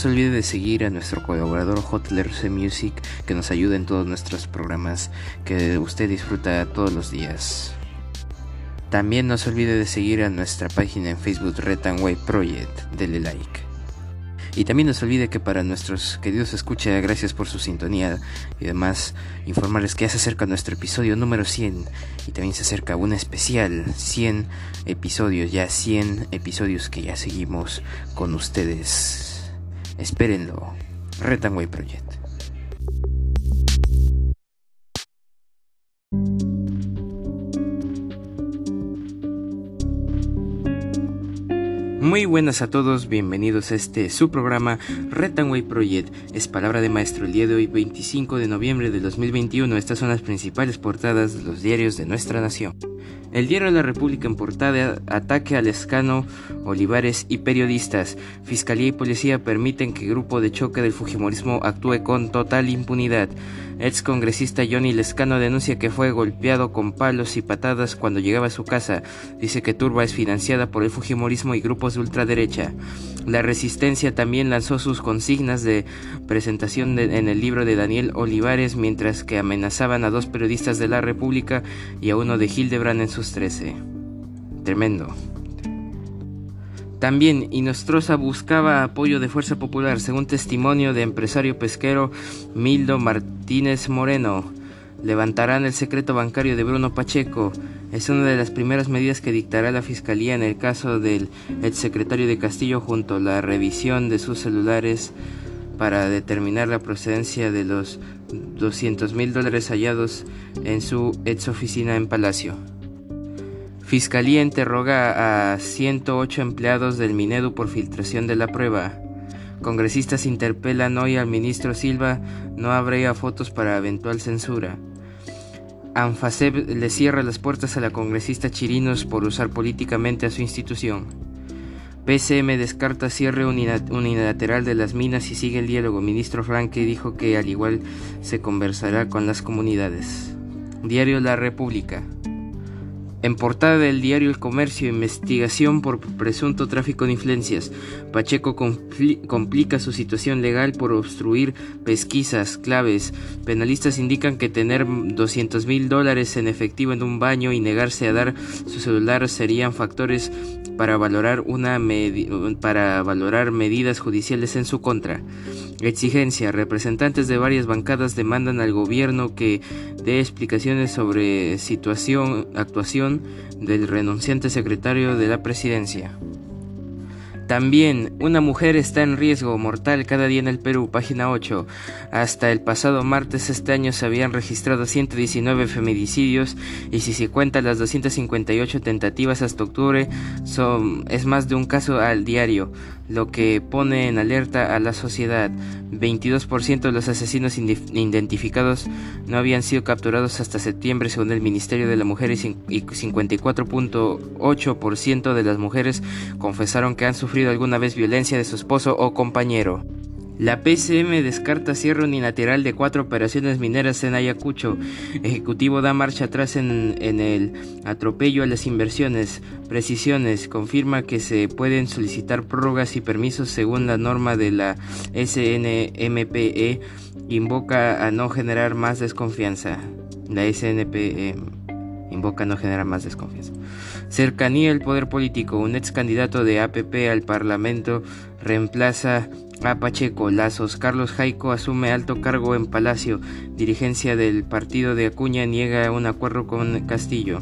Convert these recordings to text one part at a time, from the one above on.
No se olvide de seguir a nuestro colaborador JLRC Music que nos ayuda en todos nuestros programas que usted disfruta todos los días. También no se olvide de seguir a nuestra página en Facebook Red Way Project. Dele like. Y también no se olvide que para nuestros queridos escucha, gracias por su sintonía y además informarles que ya se acerca nuestro episodio número 100 y también se acerca un especial 100 episodios, ya 100 episodios que ya seguimos con ustedes. Espérenlo. Way Project. Muy buenas a todos, bienvenidos a este su programa Retanway Project. Es palabra de maestro el día de hoy, 25 de noviembre de 2021. Estas son las principales portadas de los diarios de nuestra nación. El diario de la República en portada ataque al escano, Olivares y periodistas. Fiscalía y policía permiten que grupo de choque del Fujimorismo actúe con total impunidad. Ex congresista Johnny Lescano denuncia que fue golpeado con palos y patadas cuando llegaba a su casa. Dice que Turba es financiada por el Fujimorismo y grupos de ultraderecha. La resistencia también lanzó sus consignas de presentación en el libro de Daniel Olivares mientras que amenazaban a dos periodistas de la República y a uno de Hildebrand en sus 13. Tremendo. También Inostrosa buscaba apoyo de Fuerza Popular, según testimonio de empresario pesquero Mildo Martínez Moreno. Levantarán el secreto bancario de Bruno Pacheco. Es una de las primeras medidas que dictará la Fiscalía en el caso del exsecretario de Castillo junto a la revisión de sus celulares para determinar la procedencia de los 200 mil dólares hallados en su ex oficina en Palacio. Fiscalía interroga a 108 empleados del Minedu por filtración de la prueba. Congresistas interpelan hoy al ministro Silva, no habría fotos para eventual censura. Anfaseb le cierra las puertas a la congresista Chirinos por usar políticamente a su institución. PCM descarta cierre unilateral de las minas y sigue el diálogo. Ministro Franque dijo que al igual se conversará con las comunidades. Diario La República. En portada del diario El Comercio, investigación por presunto tráfico de influencias. Pacheco complica su situación legal por obstruir pesquisas claves. Penalistas indican que tener 200 mil dólares en efectivo en un baño y negarse a dar su celular serían factores para valorar, una para valorar medidas judiciales en su contra. Exigencia. Representantes de varias bancadas demandan al gobierno que dé explicaciones sobre situación, actuación del renunciante secretario de la presidencia. También, una mujer está en riesgo mortal cada día en el Perú, página 8. Hasta el pasado martes este año se habían registrado 119 feminicidios y si se cuentan las 258 tentativas hasta octubre, son, es más de un caso al diario, lo que pone en alerta a la sociedad. 22% de los asesinos identificados no habían sido capturados hasta septiembre según el Ministerio de la Mujer y 54.8% de las mujeres confesaron que han sufrido alguna vez violencia de su esposo o compañero. La PCM descarta cierre unilateral de cuatro operaciones mineras en Ayacucho. Ejecutivo da marcha atrás en, el atropello a las inversiones. Precisiones. Confirma que se pueden solicitar prórrogas y permisos según la norma de la SNMPE. Invoca a no generar más desconfianza. La SNPE invoca a no generar más desconfianza. Cercanía al poder político. Un ex candidato de APP al Parlamento reemplaza a Pacheco Lazos. Carlos Jaico asume alto cargo en Palacio. Dirigencia del partido de Acuña niega un acuerdo con Castillo.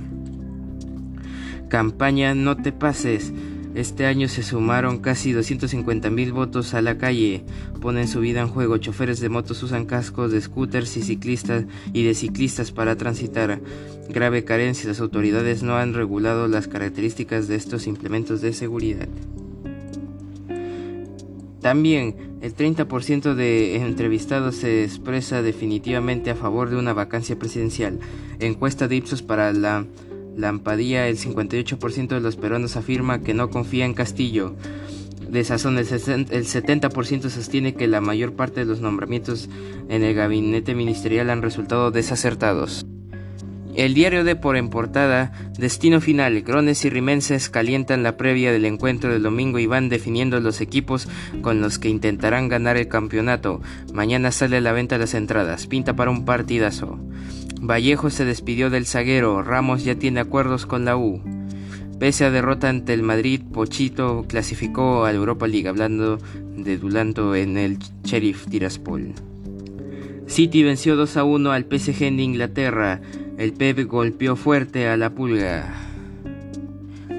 Campaña No te pases. Este año se sumaron casi 250 mil votos a la calle. Ponen su vida en juego. Choferes de motos usan cascos de scooters y ciclistas y de ciclistas para transitar. Grave carencia. Las autoridades no han regulado las características de estos implementos de seguridad. También el 30% de entrevistados se expresa definitivamente a favor de una vacancia presidencial. Encuesta de Ipsos para la Lampadía, el 58% de los peruanos afirma que no confía en Castillo. De Sazón, el 70% sostiene que la mayor parte de los nombramientos en el gabinete ministerial han resultado desacertados. El diario de por en portada, destino final, Grones y Rimenses calientan la previa del encuentro del domingo y van definiendo los equipos con los que intentarán ganar el campeonato. Mañana sale a la venta las entradas, pinta para un partidazo. Vallejo se despidió del zaguero, Ramos ya tiene acuerdos con la U. Pese a derrota ante el Madrid, Pochito clasificó a Europa League, hablando de Dulanto en el Sheriff Tiraspol. City venció 2 a 1 al PSG en Inglaterra. El Pep golpeó fuerte a la pulga.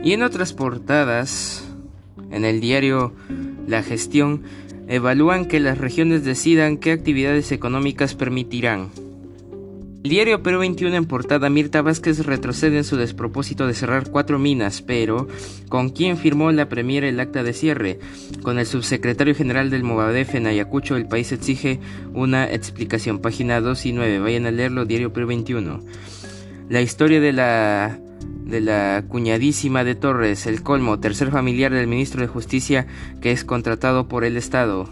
Y en otras portadas, en el diario La Gestión, evalúan que las regiones decidan qué actividades económicas permitirán. El diario Perú 21 en portada Mirta Vázquez retrocede en su despropósito de cerrar cuatro minas, pero ¿con quién firmó la Premier el acta de cierre? Con el subsecretario general del Movadef en Ayacucho, el país exige una explicación. Página 2 y 9, vayan a leerlo, diario Perú 21. La historia de la de la cuñadísima de Torres, el colmo, tercer familiar del ministro de Justicia que es contratado por el Estado.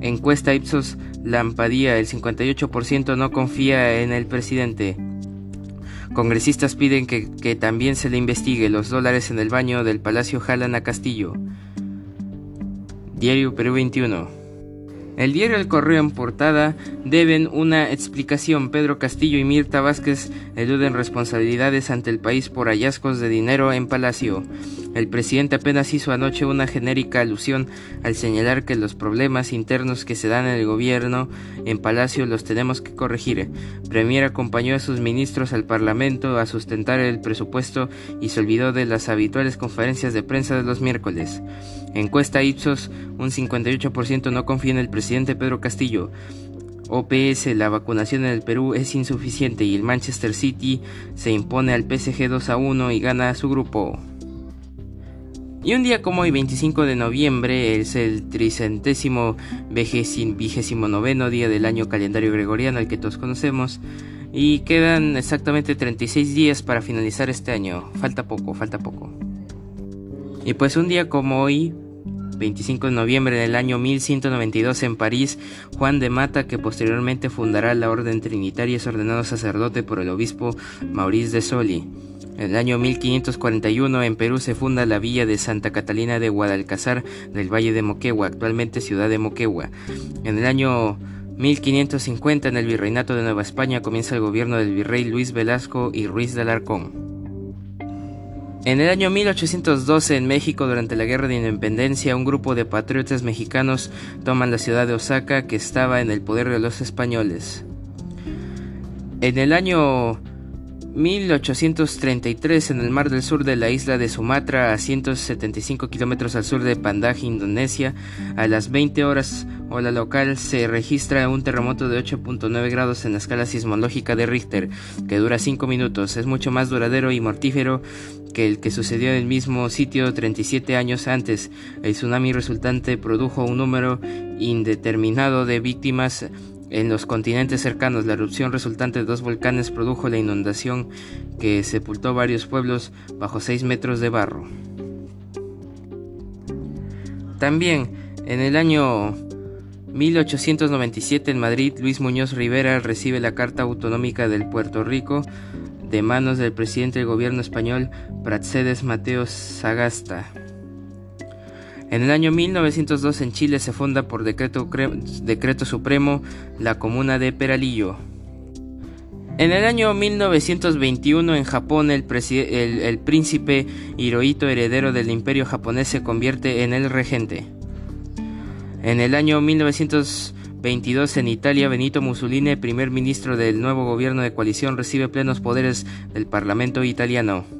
Encuesta Ipsos Lampadía, el 58% no confía en el presidente. Congresistas piden que, también se le investigue los dólares en el baño del Palacio jalan a Castillo. Diario Perú 21. El diario El Correo en portada deben una explicación. Pedro Castillo y Mirta Vázquez eluden responsabilidades ante el país por hallazgos de dinero en Palacio. El presidente apenas hizo anoche una genérica alusión al señalar que los problemas internos que se dan en el gobierno en Palacio los tenemos que corregir. Premier acompañó a sus ministros al Parlamento a sustentar el presupuesto y se olvidó de las habituales conferencias de prensa de los miércoles. Encuesta Ipsos, un 58% no confía en el presidente Pedro Castillo. OPS, la vacunación en el Perú es insuficiente y el Manchester City se impone al PSG 2 a 1 y gana a su grupo. Y un día como hoy, 25 de noviembre, es el tricentésimo vigésimo noveno día del año calendario gregoriano, al que todos conocemos. Y quedan exactamente 36 días para finalizar este año. Falta poco, falta poco. Y pues un día como hoy, 25 de noviembre del año 1192 en París, Juan de Mata, que posteriormente fundará la Orden Trinitaria, es ordenado sacerdote por el obispo Maurice de Soli. En el año 1541 en Perú se funda la villa de Santa Catalina de Guadalcazar del Valle de Moquegua, actualmente ciudad de Moquegua. En el año 1550 en el Virreinato de Nueva España comienza el gobierno del virrey Luis Velasco y Ruiz de Alarcón. En el año 1812 en México, durante la Guerra de Independencia, un grupo de patriotas mexicanos toman la ciudad de Osaka que estaba en el poder de los españoles. En el año 1833 en el mar del sur de la isla de Sumatra, a 175 kilómetros al sur de Pandaje, Indonesia, a las 20 horas hora local se registra un terremoto de 8.9 grados en la escala sismológica de Richter, que dura 5 minutos. Es mucho más duradero y mortífero que el que sucedió en el mismo sitio 37 años antes. El tsunami resultante produjo un número indeterminado de víctimas en los continentes cercanos, la erupción resultante de dos volcanes produjo la inundación que sepultó varios pueblos bajo 6 metros de barro. También, en el año 1897 en Madrid, Luis Muñoz Rivera recibe la Carta Autonómica del Puerto Rico de manos del presidente del gobierno español Praxedes Mateo Sagasta. En el año 1902 en Chile se funda por decreto, supremo la comuna de Peralillo. En el año 1921 en Japón el, el, príncipe Hirohito heredero del imperio japonés se convierte en el regente. En el año 1922 en Italia Benito Mussolini, primer ministro del nuevo gobierno de coalición, recibe plenos poderes del Parlamento italiano.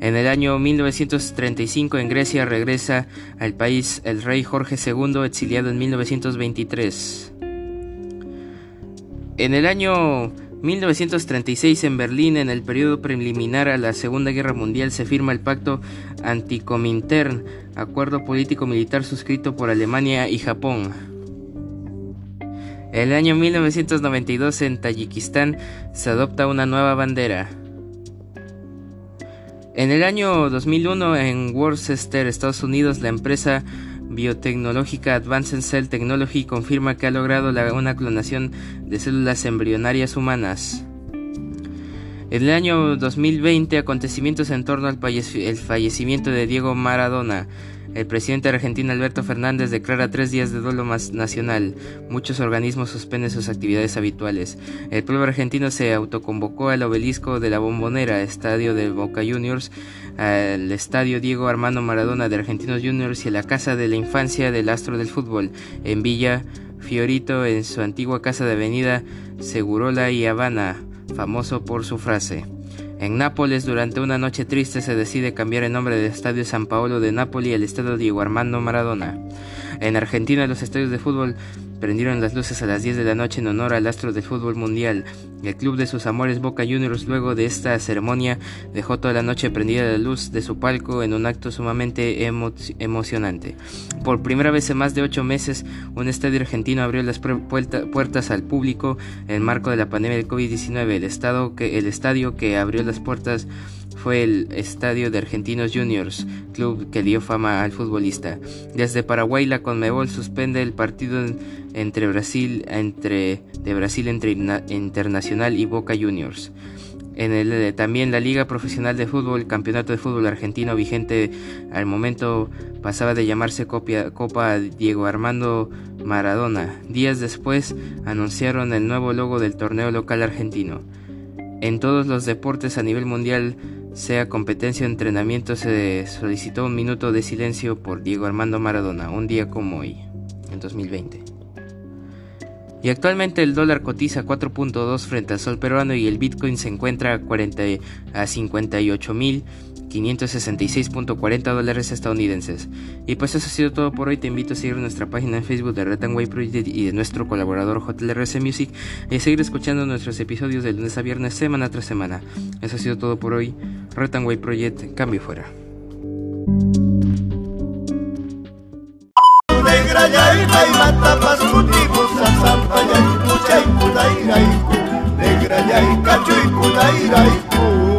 En el año 1935 en Grecia regresa al país el rey Jorge II, exiliado en 1923. En el año 1936 en Berlín, en el periodo preliminar a la Segunda Guerra Mundial, se firma el Pacto Anticomintern, acuerdo político-militar suscrito por Alemania y Japón. En el año 1992 en Tayikistán se adopta una nueva bandera. En el año 2001 en Worcester, Estados Unidos, la empresa biotecnológica Advanced Cell Technology confirma que ha logrado una clonación de células embrionarias humanas. En el año 2020, acontecimientos en torno al fallecimiento de Diego Maradona. El presidente argentino Alberto Fernández declara tres días de duelo nacional. Muchos organismos suspenden sus actividades habituales. El pueblo argentino se autoconvocó al obelisco de la Bombonera, estadio de Boca Juniors, al estadio Diego Armando Maradona de Argentinos Juniors y a la casa de la infancia del astro del fútbol en Villa Fiorito, en su antigua casa de avenida Segurola y Habana, famoso por su frase. En Nápoles, durante una noche triste, se decide cambiar el nombre del Estadio San Paolo de Nápoles al Estadio Diego Armando Maradona. En Argentina, los estadios de fútbol prendieron las luces a las 10 de la noche en honor al astro del fútbol mundial. El club de sus amores Boca Juniors luego de esta ceremonia dejó toda la noche prendida la luz de su palco en un acto sumamente emocionante. Por primera vez en más de ocho meses, un estadio argentino abrió las puertas al público en marco de la pandemia del COVID-19. El, el estadio que abrió las puertas fue el estadio de Argentinos Juniors, club que dio fama al futbolista. Desde Paraguay la Conmebol suspende el partido entre Brasil entre de Brasil entre Internacional y Boca Juniors. En el, eh, también la Liga Profesional de Fútbol, Campeonato de Fútbol Argentino vigente al momento pasaba de llamarse Copa Diego Armando Maradona. Días después anunciaron el nuevo logo del torneo local argentino. En todos los deportes a nivel mundial sea competencia o entrenamiento, se solicitó un minuto de silencio por Diego Armando Maradona, un día como hoy, en 2020. Y actualmente el dólar cotiza 4.2 frente al sol peruano y el Bitcoin se encuentra a, 40, a 58.566.40 dólares estadounidenses. Y pues eso ha sido todo por hoy. Te invito a seguir nuestra página en Facebook de Red Way Project y de nuestro colaborador JLRC Music y a seguir escuchando nuestros episodios de lunes a viernes semana tras semana. Eso ha sido todo por hoy. Red Way Project, cambio fuera pudaira iku, negra yaica chuy pudaira iku.